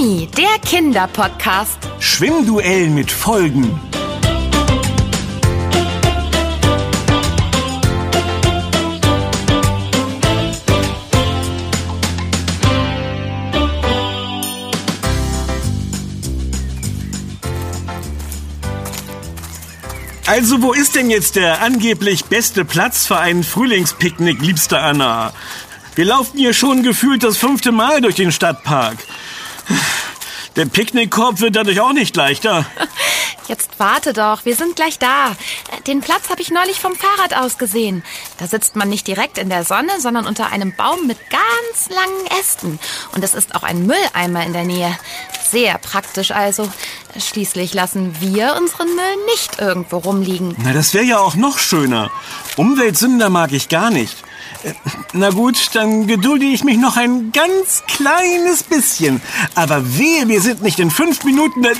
Schwimmi, der Kinderpodcast. Schwimmduell mit Folgen. Also, wo ist denn jetzt der angeblich beste Platz für ein Frühlingspicknick, liebste Anna? Wir laufen hier schon gefühlt das fünfte Mal durch den Stadtpark. Der Picknickkorb wird dadurch auch nicht leichter. Jetzt warte doch, wir sind gleich da. Den Platz habe ich neulich vom Fahrrad aus gesehen. Da sitzt man nicht direkt in der Sonne, sondern unter einem Baum mit ganz langen Ästen. Und es ist auch ein Mülleimer in der Nähe. Sehr praktisch also. Schließlich lassen wir unseren Müll nicht irgendwo rumliegen. Na, das wäre ja auch noch schöner. Umweltsünder mag ich gar nicht. Äh, na gut, dann gedulde ich mich noch ein ganz kleines bisschen. Aber wehe, wir sind nicht in fünf Minuten... Äh,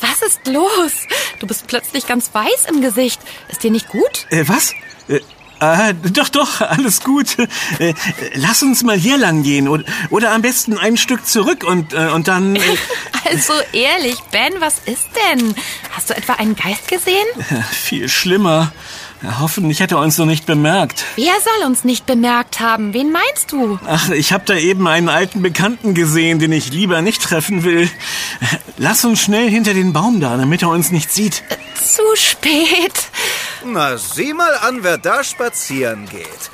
Was ist los? Du bist plötzlich ganz weiß im Gesicht. Ist dir nicht gut? Äh, was? Äh, ah, doch, doch, alles gut. Äh, lass uns mal hier lang gehen oder, oder am besten ein Stück zurück und, äh, und dann... Äh, Also ehrlich, Ben, was ist denn? Hast du etwa einen Geist gesehen? viel schlimmer. Ja, hoffentlich hat er uns noch nicht bemerkt. Wer soll uns nicht bemerkt haben? Wen meinst du? Ach, ich habe da eben einen alten Bekannten gesehen, den ich lieber nicht treffen will. Lass uns schnell hinter den Baum da, damit er uns nicht sieht. Zu spät. Na, sieh mal an, wer da spazieren geht.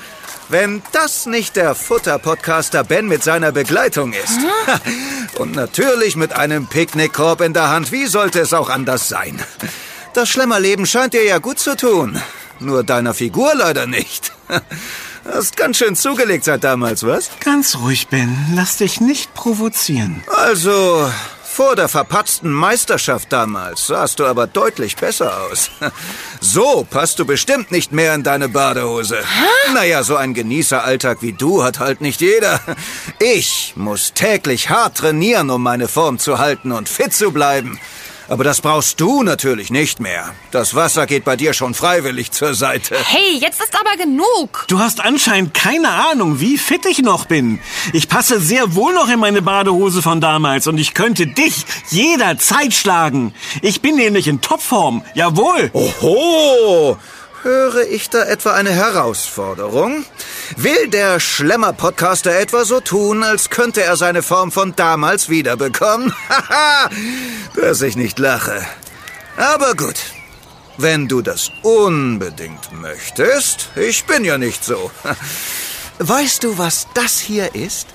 Wenn das nicht der Futter-Podcaster Ben mit seiner Begleitung ist. Und natürlich mit einem Picknickkorb in der Hand. Wie sollte es auch anders sein? Das Schlemmerleben scheint dir ja gut zu tun. Nur deiner Figur leider nicht. Hast ganz schön zugelegt seit damals, was? Ganz ruhig, Ben. Lass dich nicht provozieren. Also, vor der verpatzten Meisterschaft damals sahst du aber deutlich besser aus. So passt du bestimmt nicht mehr in deine Badehose. Naja, so ein Genießeralltag wie du hat halt nicht jeder. Ich muss täglich hart trainieren, um meine Form zu halten und fit zu bleiben. Aber das brauchst du natürlich nicht mehr. Das Wasser geht bei dir schon freiwillig zur Seite. Hey, jetzt ist aber genug. Du hast anscheinend keine Ahnung, wie fit ich noch bin. Ich passe sehr wohl noch in meine Badehose von damals und ich könnte dich jederzeit schlagen. Ich bin nämlich in Topform. Jawohl. Oho! Höre ich da etwa eine Herausforderung? Will der Schlemmer-Podcaster etwa so tun, als könnte er seine Form von damals wiederbekommen? Haha, dass ich nicht lache. Aber gut. Wenn du das unbedingt möchtest, ich bin ja nicht so. Weißt du, was das hier ist?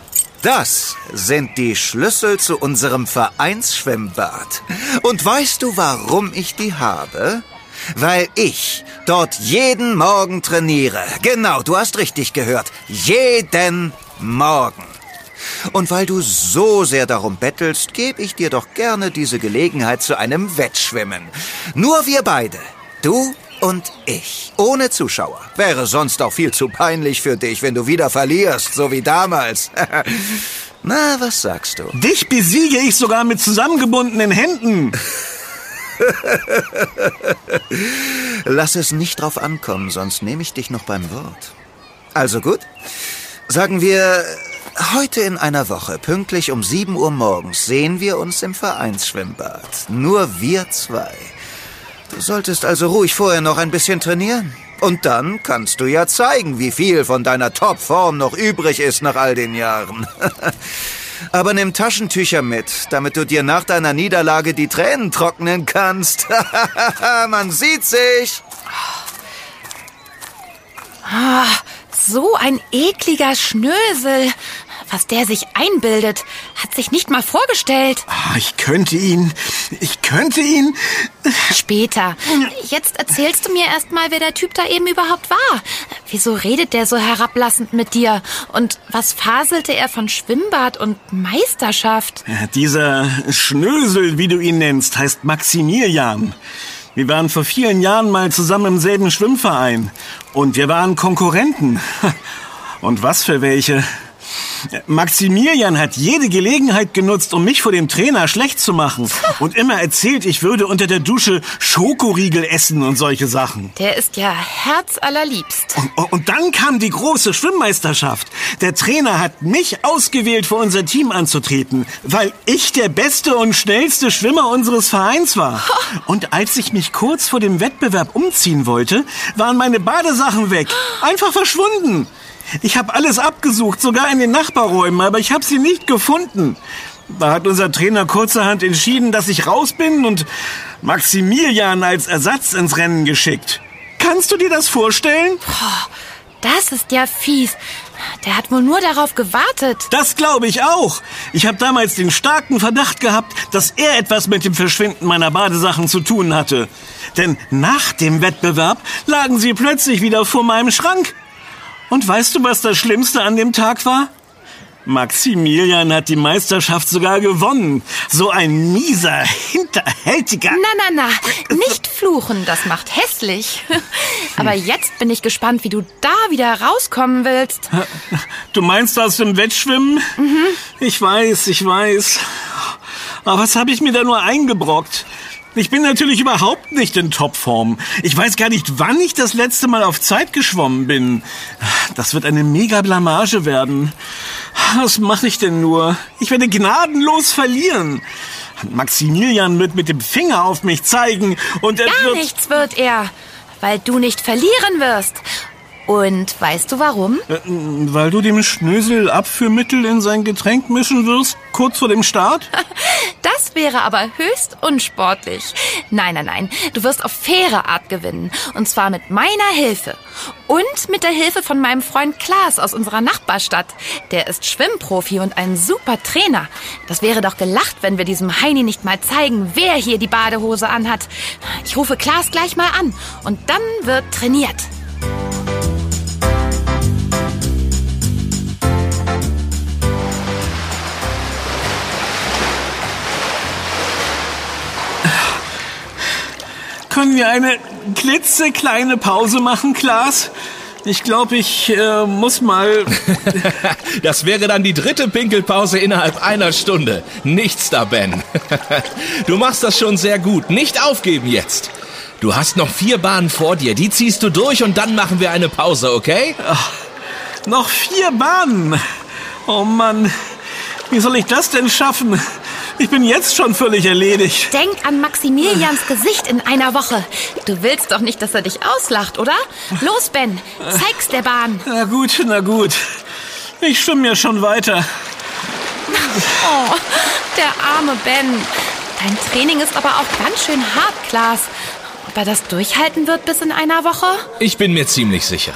Das sind die Schlüssel zu unserem Vereinsschwimmbad. Und weißt du, warum ich die habe? Weil ich dort jeden Morgen trainiere. Genau, du hast richtig gehört. Jeden Morgen. Und weil du so sehr darum bettelst, gebe ich dir doch gerne diese Gelegenheit zu einem Wettschwimmen. Nur wir beide. Du und ich. Ohne Zuschauer. Wäre sonst auch viel zu peinlich für dich, wenn du wieder verlierst, so wie damals. Na, was sagst du? Dich besiege ich sogar mit zusammengebundenen Händen. Lass es nicht drauf ankommen, sonst nehme ich dich noch beim Wort. Also gut. Sagen wir, heute in einer Woche, pünktlich um 7 Uhr morgens, sehen wir uns im Vereinsschwimmbad. Nur wir zwei. Du solltest also ruhig vorher noch ein bisschen trainieren. Und dann kannst du ja zeigen, wie viel von deiner Topform noch übrig ist nach all den Jahren. Aber nimm Taschentücher mit, damit du dir nach deiner Niederlage die Tränen trocknen kannst. Man sieht sich. Ah, so ein ekliger Schnösel. Was der sich einbildet, hat sich nicht mal vorgestellt. Ah, Ich könnte ihn. Ich könnte ihn. Später. Jetzt erzählst du mir erst mal, wer der Typ da eben überhaupt war. Wieso redet der so herablassend mit dir? Und was faselte er von Schwimmbad und Meisterschaft? Dieser Schnösel, wie du ihn nennst, heißt Maximilian. Wir waren vor vielen Jahren mal zusammen im selben Schwimmverein. Und wir waren Konkurrenten. Und was für welche. Maximilian hat jede Gelegenheit genutzt, um mich vor dem Trainer schlecht zu machen. Und immer erzählt, ich würde unter der Dusche Schokoriegel essen und solche Sachen. Der ist ja herzallerliebst. Und, und dann kam die große Schwimmmeisterschaft. Der Trainer hat mich ausgewählt, für unser Team anzutreten, weil ich der beste und schnellste Schwimmer unseres Vereins war. Und als ich mich kurz vor dem Wettbewerb umziehen wollte, waren meine Badesachen weg. Einfach verschwunden. Ich habe alles abgesucht, sogar in den Nachbarräumen, aber ich habe sie nicht gefunden. Da hat unser Trainer kurzerhand entschieden, dass ich raus bin und Maximilian als Ersatz ins Rennen geschickt. Kannst du dir das vorstellen? Das ist ja fies. Der hat wohl nur darauf gewartet. Das glaube ich auch. Ich habe damals den starken Verdacht gehabt, dass er etwas mit dem Verschwinden meiner Badesachen zu tun hatte. Denn nach dem Wettbewerb lagen sie plötzlich wieder vor meinem Schrank. Und weißt du, was das Schlimmste an dem Tag war? Maximilian hat die Meisterschaft sogar gewonnen. So ein mieser, hinterhältiger. Na, na, na, nicht fluchen, das macht hässlich. Aber jetzt bin ich gespannt, wie du da wieder rauskommen willst. Du meinst aus dem Wettschwimmen? Mhm. Ich weiß, ich weiß. Aber was habe ich mir da nur eingebrockt? Ich bin natürlich überhaupt nicht in Topform. Ich weiß gar nicht, wann ich das letzte Mal auf Zeit geschwommen bin. Das wird eine mega Blamage werden. Was mache ich denn nur? Ich werde gnadenlos verlieren. Maximilian wird mit dem Finger auf mich zeigen und er Gar wird... nichts wird er, weil du nicht verlieren wirst. Und weißt du warum? Äh, weil du dem Schnösel Abführmittel in sein Getränk mischen wirst, kurz vor dem Start? Das wäre aber höchst unsportlich. Nein, nein, nein. Du wirst auf faire Art gewinnen. Und zwar mit meiner Hilfe. Und mit der Hilfe von meinem Freund Klaas aus unserer Nachbarstadt. Der ist Schwimmprofi und ein super Trainer. Das wäre doch gelacht, wenn wir diesem Heini nicht mal zeigen, wer hier die Badehose anhat. Ich rufe Klaas gleich mal an. Und dann wird trainiert. Können wir eine klitzekleine Pause machen, Klaas? Ich glaube, ich äh, muss mal. das wäre dann die dritte Pinkelpause innerhalb einer Stunde. Nichts da, Ben. du machst das schon sehr gut. Nicht aufgeben jetzt. Du hast noch vier Bahnen vor dir. Die ziehst du durch und dann machen wir eine Pause, okay? Ach, noch vier Bahnen. Oh Mann. Wie soll ich das denn schaffen? Ich bin jetzt schon völlig erledigt. Denk an Maximilians Gesicht in einer Woche. Du willst doch nicht, dass er dich auslacht, oder? Los, Ben, zeig's der Bahn. Na gut, na gut. Ich schwimme ja schon weiter. Oh, der arme Ben. Dein Training ist aber auch ganz schön hart, Klaas. Ob er das durchhalten wird bis in einer Woche? Ich bin mir ziemlich sicher.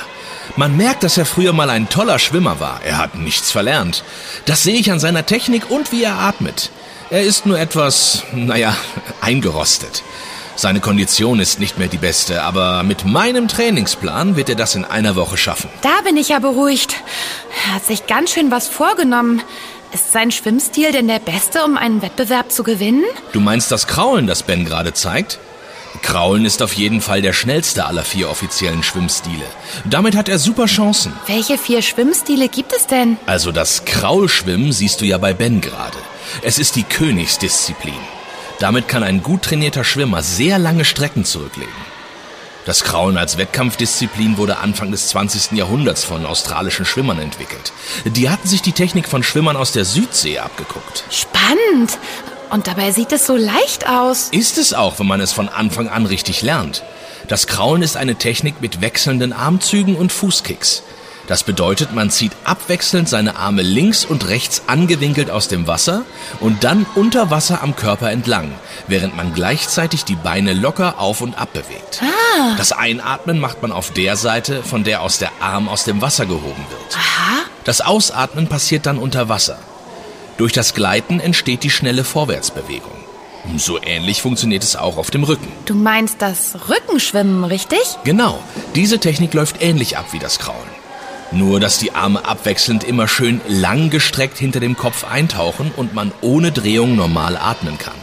Man merkt, dass er früher mal ein toller Schwimmer war. Er hat nichts verlernt. Das sehe ich an seiner Technik und wie er atmet. Er ist nur etwas, naja, eingerostet. Seine Kondition ist nicht mehr die beste, aber mit meinem Trainingsplan wird er das in einer Woche schaffen. Da bin ich ja beruhigt. Er hat sich ganz schön was vorgenommen. Ist sein Schwimmstil denn der beste, um einen Wettbewerb zu gewinnen? Du meinst das Kraulen, das Ben gerade zeigt? Kraulen ist auf jeden Fall der schnellste aller vier offiziellen Schwimmstile. Damit hat er super Chancen. Welche vier Schwimmstile gibt es denn? Also das Kraulschwimmen siehst du ja bei Ben gerade. Es ist die Königsdisziplin. Damit kann ein gut trainierter Schwimmer sehr lange Strecken zurücklegen. Das Kraulen als Wettkampfdisziplin wurde Anfang des 20. Jahrhunderts von australischen Schwimmern entwickelt. Die hatten sich die Technik von Schwimmern aus der Südsee abgeguckt. Spannend. Und dabei sieht es so leicht aus. Ist es auch, wenn man es von Anfang an richtig lernt. Das Kraulen ist eine Technik mit wechselnden Armzügen und Fußkicks. Das bedeutet, man zieht abwechselnd seine Arme links und rechts angewinkelt aus dem Wasser und dann unter Wasser am Körper entlang, während man gleichzeitig die Beine locker auf und ab bewegt. Ah. Das Einatmen macht man auf der Seite, von der aus der Arm aus dem Wasser gehoben wird. Aha. Das Ausatmen passiert dann unter Wasser. Durch das Gleiten entsteht die schnelle Vorwärtsbewegung. So ähnlich funktioniert es auch auf dem Rücken. Du meinst das Rückenschwimmen, richtig? Genau, diese Technik läuft ähnlich ab wie das Kraulen. Nur, dass die Arme abwechselnd immer schön lang gestreckt hinter dem Kopf eintauchen und man ohne Drehung normal atmen kann.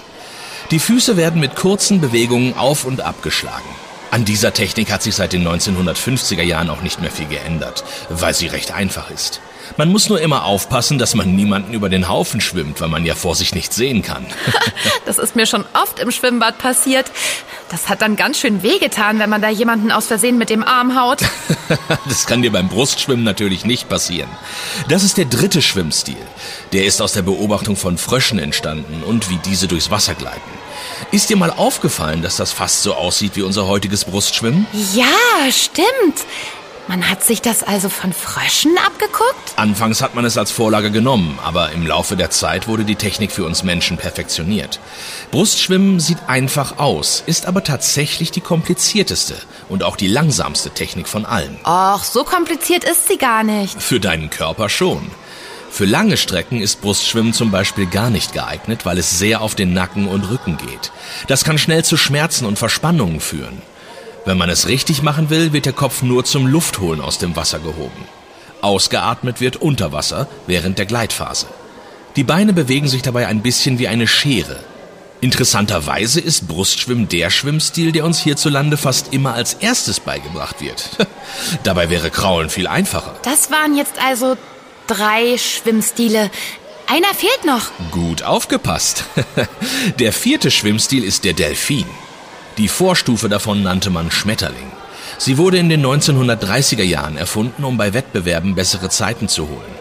Die Füße werden mit kurzen Bewegungen auf und abgeschlagen. An dieser Technik hat sich seit den 1950er Jahren auch nicht mehr viel geändert, weil sie recht einfach ist. Man muss nur immer aufpassen, dass man niemanden über den Haufen schwimmt, weil man ja vor sich nichts sehen kann. das ist mir schon oft im Schwimmbad passiert. Das hat dann ganz schön wehgetan, wenn man da jemanden aus Versehen mit dem Arm haut. das kann dir beim Brustschwimmen natürlich nicht passieren. Das ist der dritte Schwimmstil. Der ist aus der Beobachtung von Fröschen entstanden und wie diese durchs Wasser gleiten. Ist dir mal aufgefallen, dass das fast so aussieht wie unser heutiges Brustschwimmen? Ja, stimmt. Man hat sich das also von Fröschen abgeguckt? Anfangs hat man es als Vorlage genommen, aber im Laufe der Zeit wurde die Technik für uns Menschen perfektioniert. Brustschwimmen sieht einfach aus, ist aber tatsächlich die komplizierteste und auch die langsamste Technik von allen. Och, so kompliziert ist sie gar nicht. Für deinen Körper schon. Für lange Strecken ist Brustschwimmen zum Beispiel gar nicht geeignet, weil es sehr auf den Nacken und Rücken geht. Das kann schnell zu Schmerzen und Verspannungen führen. Wenn man es richtig machen will, wird der Kopf nur zum Luftholen aus dem Wasser gehoben. Ausgeatmet wird unter Wasser während der Gleitphase. Die Beine bewegen sich dabei ein bisschen wie eine Schere. Interessanterweise ist Brustschwimmen der Schwimmstil, der uns hierzulande fast immer als erstes beigebracht wird. dabei wäre Kraulen viel einfacher. Das waren jetzt also drei Schwimmstile. Einer fehlt noch. Gut aufgepasst. Der vierte Schwimmstil ist der Delfin. Die Vorstufe davon nannte man Schmetterling. Sie wurde in den 1930er Jahren erfunden, um bei Wettbewerben bessere Zeiten zu holen.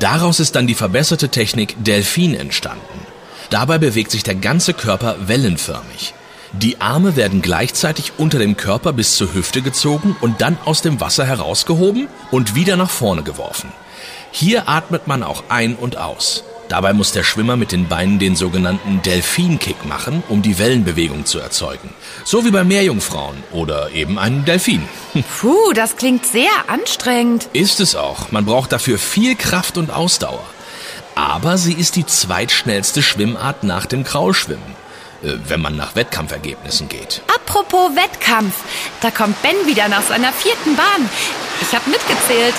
Daraus ist dann die verbesserte Technik Delfin entstanden. Dabei bewegt sich der ganze Körper wellenförmig. Die Arme werden gleichzeitig unter dem Körper bis zur Hüfte gezogen und dann aus dem Wasser herausgehoben und wieder nach vorne geworfen. Hier atmet man auch ein und aus. Dabei muss der Schwimmer mit den Beinen den sogenannten Delfinkick machen, um die Wellenbewegung zu erzeugen. So wie bei Meerjungfrauen oder eben einem Delfin. Puh, das klingt sehr anstrengend. Ist es auch. Man braucht dafür viel Kraft und Ausdauer. Aber sie ist die zweitschnellste Schwimmart nach dem Kraulschwimmen äh, wenn man nach Wettkampfergebnissen geht. Apropos Wettkampf, da kommt Ben wieder nach seiner vierten Bahn. Ich habe mitgezählt.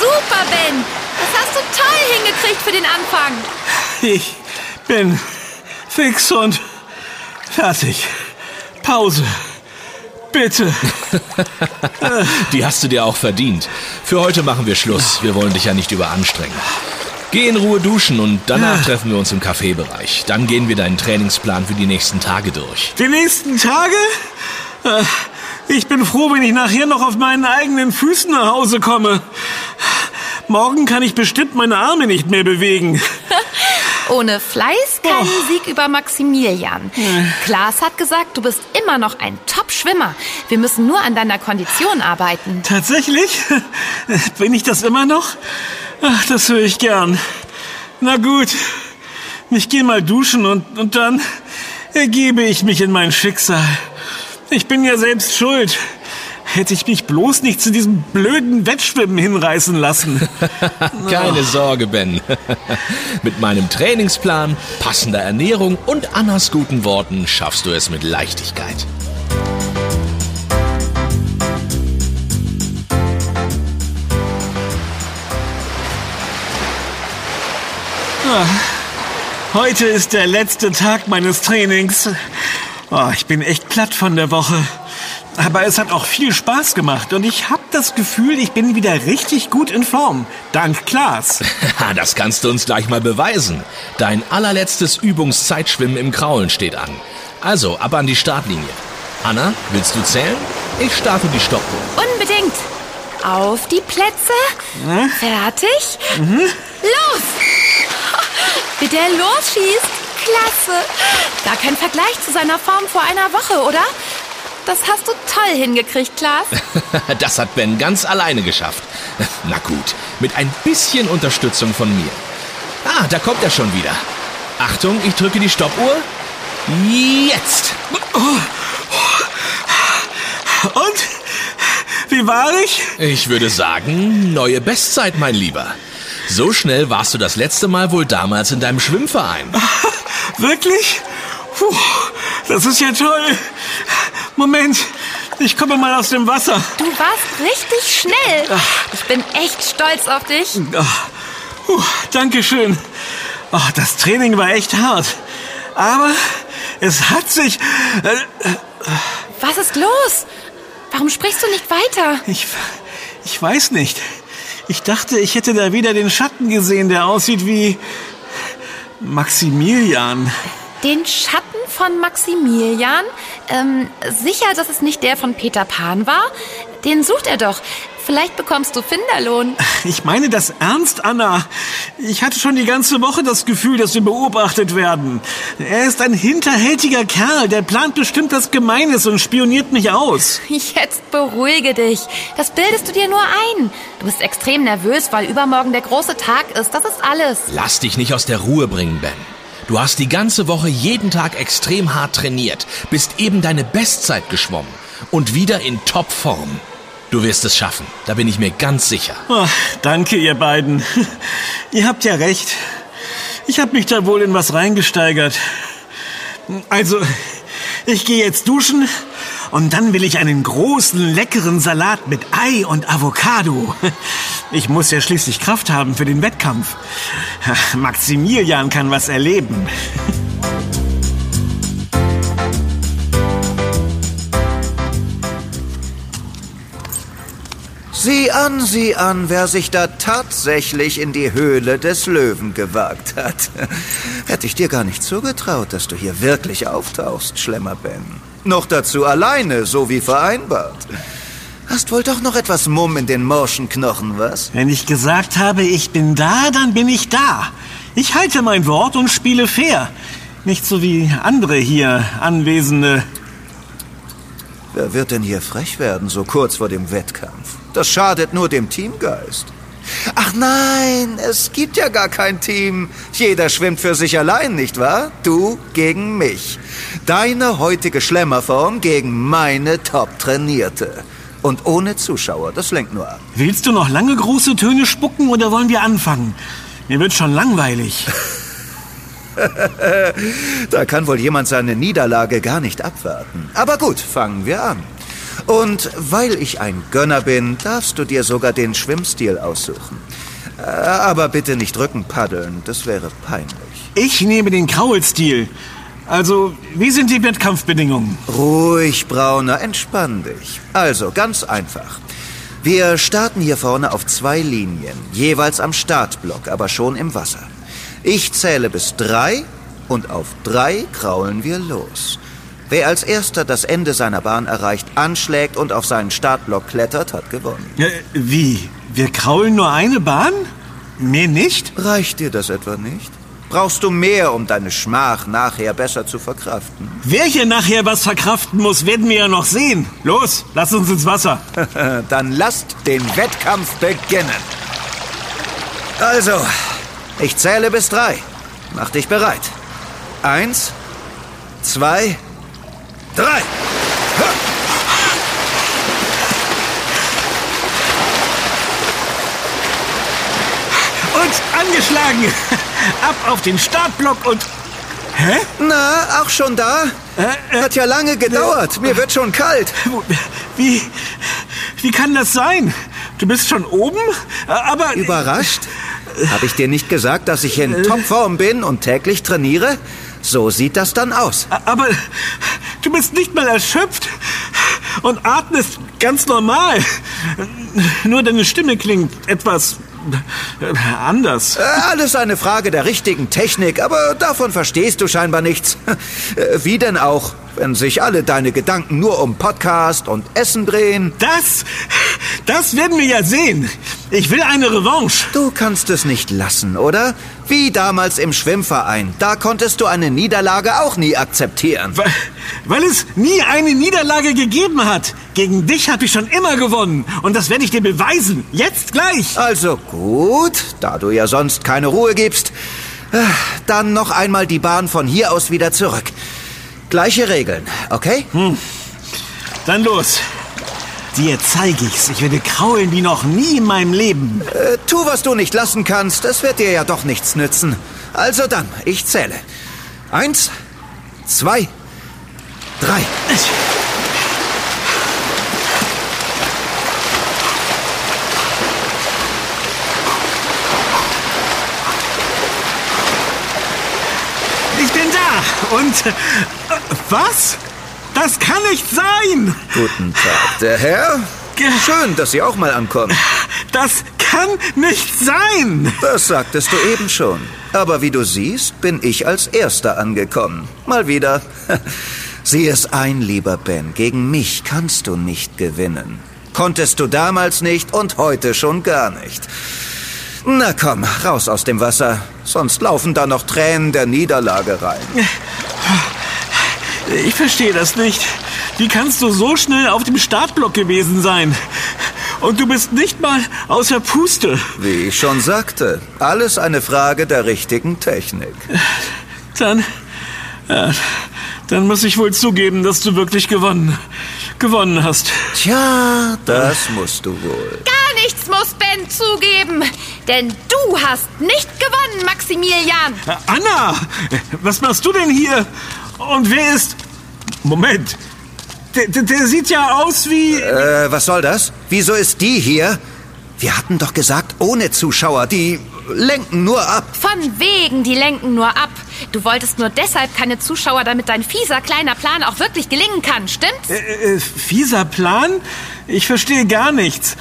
Super, Ben! Das hast du toll hingekriegt für den Anfang. Ich bin fix und fertig. Pause. Bitte. Die hast du dir auch verdient. Für heute machen wir Schluss. Wir wollen dich ja nicht überanstrengen. Geh in Ruhe duschen und danach treffen wir uns im Kaffeebereich. Dann gehen wir deinen Trainingsplan für die nächsten Tage durch. Die nächsten Tage? Ich bin froh, wenn ich nachher noch auf meinen eigenen Füßen nach Hause komme. Morgen kann ich bestimmt meine Arme nicht mehr bewegen. Ohne Fleiß kein oh. Sieg über Maximilian. Klaas hat gesagt, du bist immer noch ein Top-Schwimmer. Wir müssen nur an deiner Kondition arbeiten. Tatsächlich? Bin ich das immer noch? Ach, das höre ich gern. Na gut, ich gehe mal duschen und, und dann ergebe ich mich in mein Schicksal. Ich bin ja selbst schuld. Hätte ich mich bloß nicht zu diesem blöden Wettschwimmen hinreißen lassen. Keine. Sorge, Ben. mit meinem Trainingsplan, passender Ernährung und Annas guten Worten schaffst du es mit Leichtigkeit. Ah, heute ist der letzte Tag meines Trainings. Oh, ich bin echt platt von der Woche. Aber es hat auch viel Spaß gemacht und ich habe das Gefühl, ich bin wieder richtig gut in Form. Dank Klaas. das kannst du uns gleich mal beweisen. Dein allerletztes Übungszeitschwimmen im Kraulen steht an. Also, ab an die Startlinie. Anna, willst du zählen? Ich starte die Stoppuhr. Unbedingt. Auf die Plätze. Na? Fertig. Mhm. Los! Wie der losschießt. Klasse. Gar kein Vergleich zu seiner Form vor einer Woche, oder? Das hast du toll hingekriegt, Klaas. das hat Ben ganz alleine geschafft. Na gut, mit ein bisschen Unterstützung von mir. Ah, da kommt er schon wieder. Achtung, ich drücke die Stoppuhr. Jetzt. Und? Wie war ich? Ich würde sagen, neue Bestzeit, mein Lieber. So schnell warst du das letzte Mal wohl damals in deinem Schwimmverein. Wirklich? Puh, das ist ja toll. Moment, ich komme mal aus dem Wasser. Du warst richtig schnell. Ich bin echt stolz auf dich. Puh, Dankeschön. Oh, das Training war echt hart. Aber es hat sich... Äh, äh, Was ist los? Warum sprichst du nicht weiter? Ich, ich weiß nicht. Ich dachte, ich hätte da wieder den Schatten gesehen, der aussieht wie Maximilian. Den Schatten von Maximilian? Ähm, sicher, dass es nicht der von Peter Pan war? Den sucht er doch. Vielleicht bekommst du Finderlohn. Ich meine das ernst, Anna. Ich hatte schon die ganze Woche das Gefühl, dass wir beobachtet werden. Er ist ein hinterhältiger Kerl, der plant bestimmt was Gemeines und spioniert mich aus. Jetzt beruhige dich. Das bildest du dir nur ein. Du bist extrem nervös, weil übermorgen der große Tag ist. Das ist alles. Lass dich nicht aus der Ruhe bringen, Ben. Du hast die ganze Woche jeden Tag extrem hart trainiert, bist eben deine Bestzeit geschwommen und wieder in Topform. Du wirst es schaffen, da bin ich mir ganz sicher. Oh, danke, ihr beiden. Ihr habt ja recht. Ich habe mich da wohl in was reingesteigert. Also, ich gehe jetzt duschen und dann will ich einen großen, leckeren Salat mit Ei und Avocado. Ich muss ja schließlich Kraft haben für den Wettkampf. Maximilian kann was erleben. Sieh an, sieh an, wer sich da tatsächlich in die Höhle des Löwen gewagt hat. Hätte ich dir gar nicht zugetraut, dass du hier wirklich auftauchst, Schlemmer Ben. Noch dazu alleine, so wie vereinbart. Hast wohl doch noch etwas Mumm in den morschen Knochen, was? Wenn ich gesagt habe, ich bin da, dann bin ich da. Ich halte mein Wort und spiele fair. Nicht so wie andere hier Anwesende. Wer wird denn hier frech werden, so kurz vor dem Wettkampf? Das schadet nur dem Teamgeist. Ach nein, es gibt ja gar kein Team. Jeder schwimmt für sich allein, nicht wahr? Du gegen mich. Deine heutige Schlemmerform gegen meine top-trainierte. Und ohne Zuschauer, das lenkt nur ab. Willst du noch lange große Töne spucken oder wollen wir anfangen? Mir wird schon langweilig. da kann wohl jemand seine Niederlage gar nicht abwarten. Aber gut, fangen wir an. Und weil ich ein Gönner bin, darfst du dir sogar den Schwimmstil aussuchen. Äh, Aber bitte nicht Rücken paddeln, das wäre peinlich. Ich nehme den Kraulstil. Also, wie sind die Wettkampfbedingungen? Ruhig, Brauner, entspann dich. Also, ganz einfach. Wir starten hier vorne auf zwei Linien, jeweils am Startblock, aber schon im Wasser. Ich zähle bis drei und auf drei kraulen wir los. Wer als erster das Ende seiner Bahn erreicht, anschlägt und auf seinen Startblock klettert, hat gewonnen. Ja, wie? Wir kraulen nur eine Bahn? Mehr nicht? Reicht dir das etwa nicht? Brauchst du mehr, um deine Schmach nachher besser zu verkraften? Wer hier nachher was verkraften muss, werden wir ja noch sehen. Los, lass uns ins Wasser. Dann lasst den Wettkampf beginnen. Also, ich zähle bis drei. Mach dich bereit. Eins, zwei, drei. Und angeschlagen. Ab auf den Startblock und... Hä? Na, auch schon da? Hat ja lange gedauert. Mir wird schon kalt. Wie... Wie kann das sein? Du bist schon oben? Aber... Überrascht? Habe ich dir nicht gesagt, dass ich in Topform bin und täglich trainiere? So sieht das dann aus. Aber du bist nicht mal erschöpft und atmest ganz normal. Nur deine Stimme klingt etwas äh, anders. Äh, Alles eine Frage der richtigen Technik, aber davon verstehst du scheinbar nichts. Äh, Wie denn auch, wenn sich alle deine Gedanken nur um Podcast und Essen drehen? Das, das werden wir ja sehen. Ich will eine Revanche. Du kannst es nicht lassen, oder? Wie damals im Schwimmverein. Da konntest du eine Niederlage auch nie akzeptieren. Weil, weil es nie eine Niederlage gegeben hat. Gegen dich habe ich schon immer gewonnen. Und das werde ich dir beweisen. Jetzt gleich. Also gut, da du ja sonst keine Ruhe gibst, äh, dann noch einmal die Bahn von hier aus wieder zurück. Gleiche Regeln, okay? Dann los. Dir zeige ich's. Ich werde kraulen wie noch nie in meinem Leben. Äh, tu, was du nicht lassen kannst. Es wird dir ja doch nichts nützen. Also dann, ich zähle. Eins, zwei, drei. Ich bin da. Und... Äh, was? Das kann nicht sein! Guten Tag, der Herr. Schön, dass Sie auch mal ankommen. Das kann nicht sein! Das sagtest du eben schon. Aber wie du siehst, bin ich als Erster angekommen. Mal wieder. Sieh es ein, lieber Ben, gegen mich kannst du nicht gewinnen. Konntest du damals nicht und heute schon gar nicht. Na komm, raus aus dem Wasser, sonst laufen da noch Tränen der Niederlage rein. Ich verstehe das nicht. Wie kannst du so schnell auf dem Startblock gewesen sein? Und du bist nicht mal außer Puste. Wie ich schon sagte, alles eine Frage der richtigen Technik. Dann, ja, dann muss ich wohl zugeben, dass du wirklich gewonnen, gewonnen hast. Tja, das musst du wohl. Gar nichts muss Ben zugeben. Denn du hast nicht gewonnen, Maximilian. Äh, Anna, was machst du denn hier? Und wer ist... Moment, der, der, sieht ja aus wie... Äh, was soll das? Wieso ist die hier? Wir hatten doch gesagt, ohne Zuschauer. Die lenken nur ab. Von wegen, die lenken nur ab. Du wolltest nur deshalb keine Zuschauer, damit dein fieser kleiner Plan auch wirklich gelingen kann, stimmt's? Äh, äh, fieser Plan? Ich verstehe gar nichts.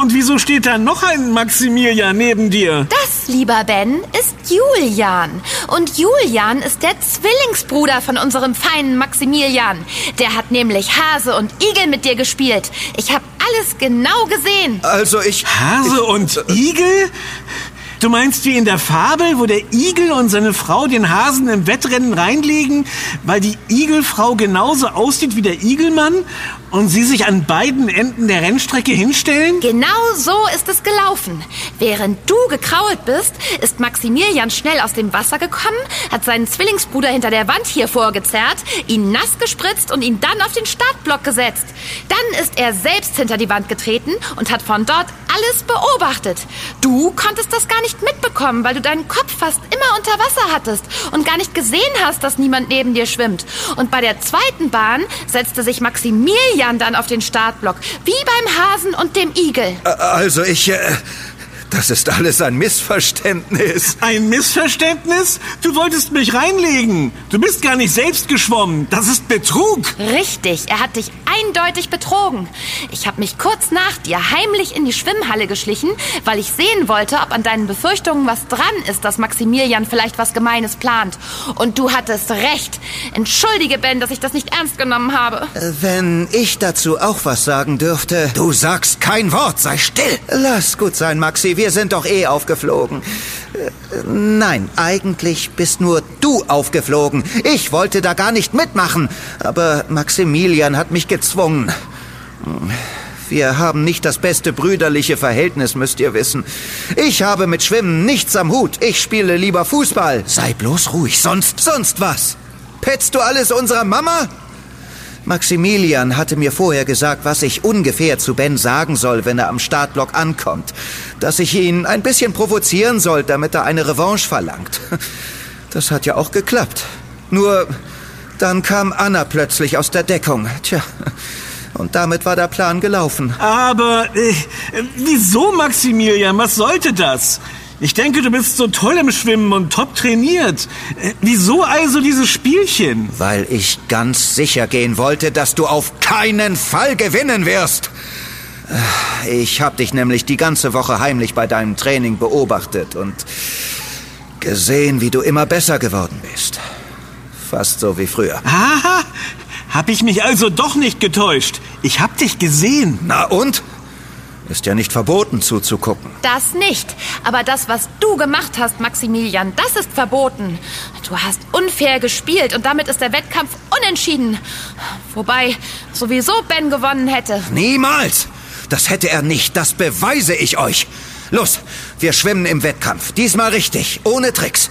Und wieso steht da noch ein Maximilian neben dir? Das, lieber Ben, ist Julian. Und Julian ist der Zwillingsbruder von unserem feinen Maximilian. Der hat nämlich Hase und Igel mit dir gespielt. Ich habe alles genau gesehen. Also ich... Hase und Igel? Du meinst wie in der Fabel, wo der Igel und seine Frau den Hasen im Wettrennen reinlegen, weil die Igelfrau genauso aussieht wie der Igelmann und sie sich an beiden Enden der Rennstrecke hinstellen? Genau so ist es gelaufen. Während du gekrault bist, ist Maximilian schnell aus dem Wasser gekommen, hat seinen Zwillingsbruder hinter der Wand hier vorgezerrt, ihn nass gespritzt und ihn dann auf den Startblock gesetzt. Dann ist er selbst hinter die Wand getreten und hat von dort alles beobachtet. Du konntest das gar nicht mitbekommen, weil du deinen Kopf fast immer unter Wasser hattest und gar nicht gesehen hast, dass niemand neben dir schwimmt. Und bei der zweiten Bahn setzte sich Maximilian dann auf den Startblock, wie beim Hasen und dem Igel. Also ich... Das ist alles ein Missverständnis. Ein Missverständnis? Du wolltest mich reinlegen. Du bist gar nicht selbst geschwommen. Das ist Betrug. Richtig, er hat dich eindeutig betrogen. Ich habe mich kurz nach dir heimlich in die Schwimmhalle geschlichen, weil ich sehen wollte, ob an deinen Befürchtungen was dran ist, dass Maximilian vielleicht was Gemeines plant. Und du hattest recht. Entschuldige, Ben, dass ich das nicht ernst genommen habe. Wenn ich dazu auch was sagen dürfte. Du sagst kein Wort, sei still. Lass gut sein, Maxi, wir sind doch eh aufgeflogen. Äh, Nein, eigentlich bist nur du aufgeflogen. Ich wollte da gar nicht mitmachen, aber Maximilian hat mich gezwungen. Wir haben nicht das beste brüderliche Verhältnis, müsst ihr wissen. Ich habe mit Schwimmen nichts am Hut. Ich spiele lieber Fußball. Sei bloß ruhig, sonst, sonst was. Petzt du alles unserer Mama? Maximilian hatte mir vorher gesagt, was ich ungefähr zu Ben sagen soll, wenn er am Startblock ankommt. Dass ich ihn ein bisschen provozieren soll, damit er eine Revanche verlangt. Das hat ja auch geklappt. Nur dann kam Anna plötzlich aus der Deckung. Tja, und damit war der Plan gelaufen. Aber äh, wieso, Maximilian? Was sollte das? Ich denke, du bist so toll im Schwimmen und top trainiert. Äh, wieso also dieses Spielchen? Weil ich ganz sicher gehen wollte, dass du auf keinen Fall gewinnen wirst. Ich habe dich nämlich die ganze Woche heimlich bei deinem Training beobachtet und gesehen, wie du immer besser geworden bist. Fast so wie früher. Aha, hab ich mich also doch nicht getäuscht. Ich hab dich gesehen. Na und? Ist ja nicht verboten zuzugucken. Das nicht. Aber das, was du gemacht hast, Maximilian, das ist verboten. Du hast unfair gespielt und damit ist der Wettkampf unentschieden. Wobei sowieso Ben gewonnen hätte. Niemals! Das hätte er nicht, das beweise ich euch. Los, wir schwimmen im Wettkampf. Diesmal richtig, ohne Tricks.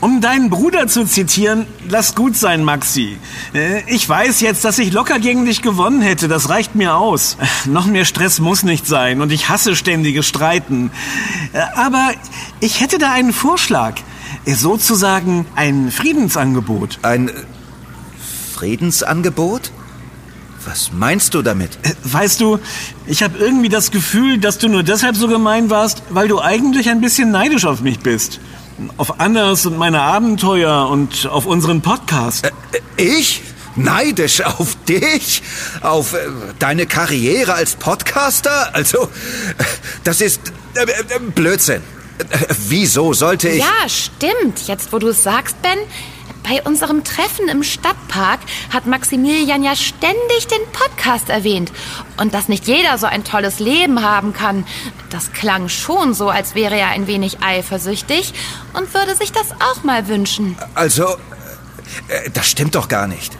Um deinen Bruder zu zitieren, lass gut sein, Maxi. Äh, Ich weiß jetzt, dass ich locker gegen dich gewonnen hätte. Das reicht mir aus. Äh, Noch mehr Stress muss nicht sein und ich hasse ständiges Streiten. Äh, Aber ich hätte da einen Vorschlag. Sozusagen ein Friedensangebot. Ein Friedensangebot? Was meinst du damit? Weißt du, ich habe irgendwie das Gefühl, dass du nur deshalb so gemein warst, weil du eigentlich ein bisschen neidisch auf mich bist. Auf Annas und meine Abenteuer und auf unseren Podcast. Äh, Ich? Neidisch auf dich? Auf äh, deine Karriere als Podcaster? Also, äh, das ist äh, äh, Blödsinn. Äh, Wieso sollte ich... Ja, stimmt. Jetzt, wo du es sagst, Ben, bei unserem Treffen im Stadtpark hat Maximilian ja ständig den Podcast erwähnt. Und dass nicht jeder so ein tolles Leben haben kann, das klang schon so, als wäre er ein wenig eifersüchtig und würde sich das auch mal wünschen. Also, äh, das stimmt doch gar nicht.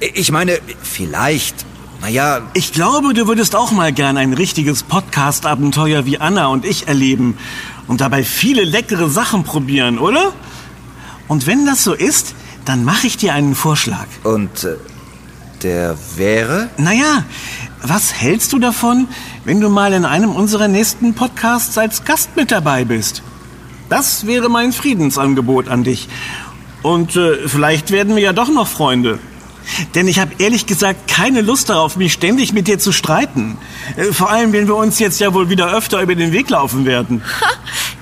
Ich meine, vielleicht, naja, Ich glaube, du würdest auch mal gern ein richtiges Podcast-Abenteuer wie Anna und ich erleben und dabei viele leckere Sachen probieren, oder? Und wenn das so ist, dann mache ich dir einen Vorschlag. und äh, der wäre? Naja, was hältst du davon, wenn du mal in einem unserer nächsten Podcasts als Gast mit dabei bist? Das wäre mein Friedensangebot an dich. Und äh, vielleicht werden wir ja doch noch Freunde. Denn ich habe ehrlich gesagt keine Lust darauf, mich ständig mit dir zu streiten. Äh, vor allem, wenn wir uns jetzt ja wohl wieder öfter über den Weg laufen werden.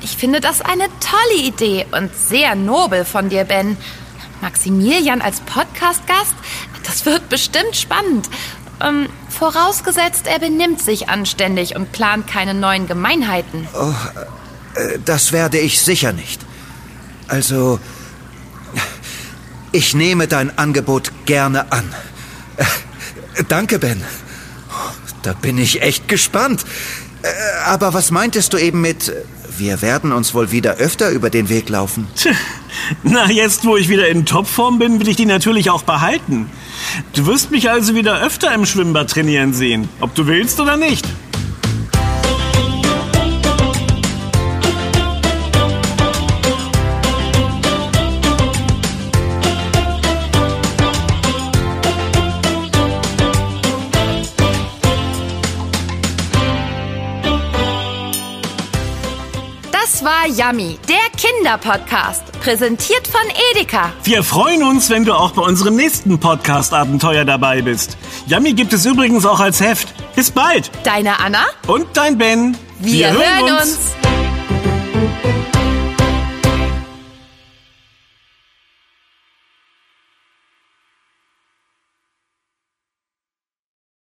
Ich finde das eine tolle Idee und sehr nobel von dir, Ben. Maximilian als Podcast-Gast, das wird bestimmt spannend. Ähm, vorausgesetzt, er benimmt sich anständig und plant keine neuen Gemeinheiten. Äh, Das werde ich sicher nicht. Also, ich nehme dein Angebot gerne an. Äh, Danke, Ben. Da bin ich echt gespannt. Äh, Aber was meintest du eben mit, wir werden uns wohl wieder öfter über den Weg laufen? Tch, Na, jetzt, wo ich wieder in Topform bin, will ich die natürlich auch behalten. Du wirst mich also wieder öfter im Schwimmbad trainieren sehen, ob du willst oder nicht. War Yummy, der Kinderpodcast, präsentiert von Edeka. Wir freuen uns, wenn du auch bei unserem nächsten Podcast-Abenteuer dabei bist. Yummy gibt es übrigens auch als Heft. Bis bald. Deine Anna? Und dein Ben. Wir, hören uns.